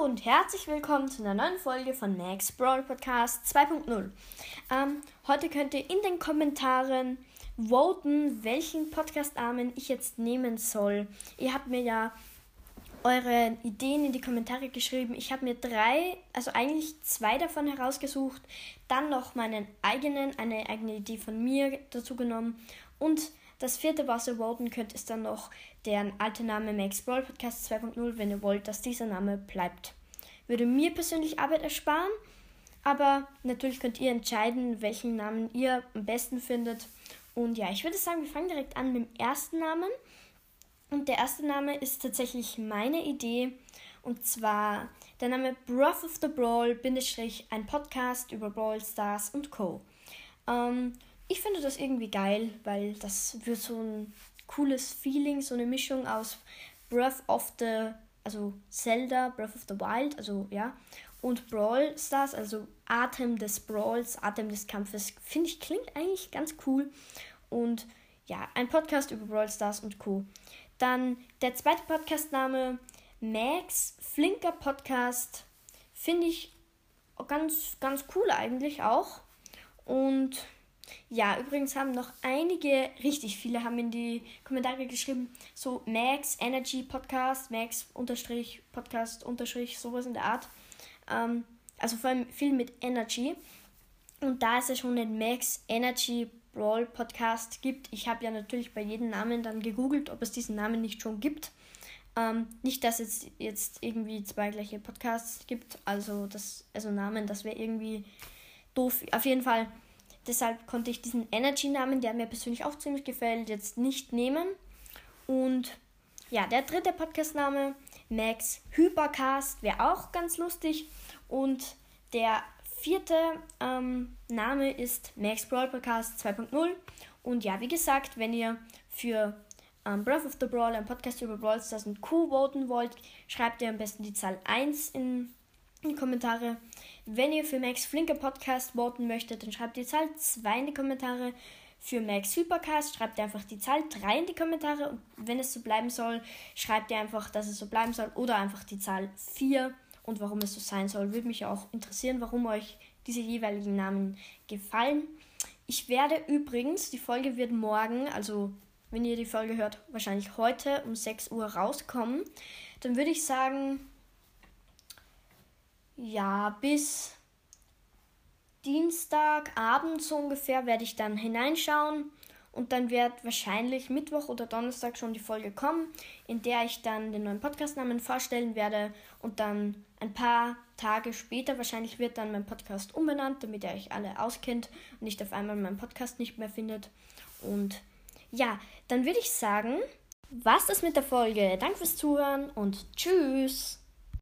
Herzlich willkommen zu einer neuen Folge von Max Brawl Podcast 2.0. Ähm, heute könnt ihr in den Kommentaren voten, welchen Podcast-Namen ich jetzt nehmen soll. Ihr habt mir ja eure Ideen in die Kommentare geschrieben. Ich habe mir drei, also eigentlich zwei davon herausgesucht, dann noch meinen eigenen, eine eigene Idee von mir dazu genommen und das vierte, was ihr voten könnt, ist dann noch der alte Name Max Brawl Podcast 2.0, wenn ihr wollt, dass dieser Name bleibt. Würde mir persönlich Arbeit ersparen, aber natürlich könnt ihr entscheiden, welchen Namen ihr am besten findet. Und ja, ich würde sagen, wir fangen direkt an mit dem ersten Namen. Und der erste Name ist tatsächlich meine Idee. Und zwar der Name Breath of the Brawl, ein Podcast über Brawl Stars und Co. Ähm, ich finde das irgendwie geil, weil das wird so ein cooles Feeling, so eine Mischung aus Breath of the, also Zelda, Breath of the Wild, also ja, und Brawl Stars, also Atem des Brawls, Atem des Kampfes, finde ich klingt eigentlich ganz cool. Und ja, ein Podcast über Brawl Stars und Co. Dann der zweite Podcastname Max Flinker Podcast, finde ich ganz, ganz cool eigentlich auch. Und ja, übrigens haben noch einige, richtig viele haben in die Kommentare geschrieben, so Max Energy Podcast, Max Unterstrich Podcast Unterstrich, sowas in der Art. Ähm, also vor allem viel mit Energy. Und da es ja schon den Max Energy Brawl Podcast gibt, ich habe ja natürlich bei jedem Namen dann gegoogelt, ob es diesen Namen nicht schon gibt. Ähm, nicht, dass es jetzt irgendwie zwei gleiche Podcasts gibt, also das, also Namen, das wäre irgendwie doof. Auf jeden Fall Deshalb konnte ich diesen Energy-Namen, der mir persönlich auch ziemlich gefällt, jetzt nicht nehmen. Und ja, der dritte Podcast-Name, Max Hypercast, wäre auch ganz lustig. Und der vierte ähm, Name ist Max Brawl Podcast 2.0. Und ja, wie gesagt, wenn ihr für ähm, Breath of the Brawl, ein Podcast über Brawl Stars und Q voten wollt, schreibt ihr am besten die Zahl 1 in in die Kommentare. Wenn ihr für Max Flinker Podcast voten möchtet, dann schreibt die Zahl 2 in die Kommentare. Für Max Supercast schreibt ihr einfach die Zahl 3 in die Kommentare. Und wenn es so bleiben soll, schreibt ihr einfach, dass es so bleiben soll. Oder einfach die Zahl 4 und warum es so sein soll. Würde mich auch interessieren, warum euch diese jeweiligen Namen gefallen. Ich werde übrigens, die Folge wird morgen, also wenn ihr die Folge hört, wahrscheinlich heute um 6 Uhr rauskommen. Dann würde ich sagen, ja, bis Dienstagabend so ungefähr werde ich dann hineinschauen und dann wird wahrscheinlich Mittwoch oder Donnerstag schon die Folge kommen, in der ich dann den neuen Podcastnamen vorstellen werde und dann ein paar Tage später wahrscheinlich wird dann mein Podcast umbenannt, damit ihr euch alle auskennt und nicht auf einmal meinen Podcast nicht mehr findet. Und ja, dann würde ich sagen, was das mit der Folge. Danke fürs Zuhören und tschüss.